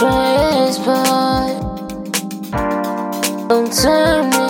praise, but don't turn me.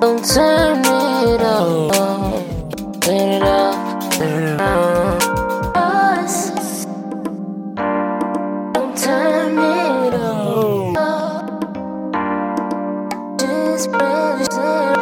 Don't turn it off. Turn it off. Turn it off. Us. Don't turn it off. Just bring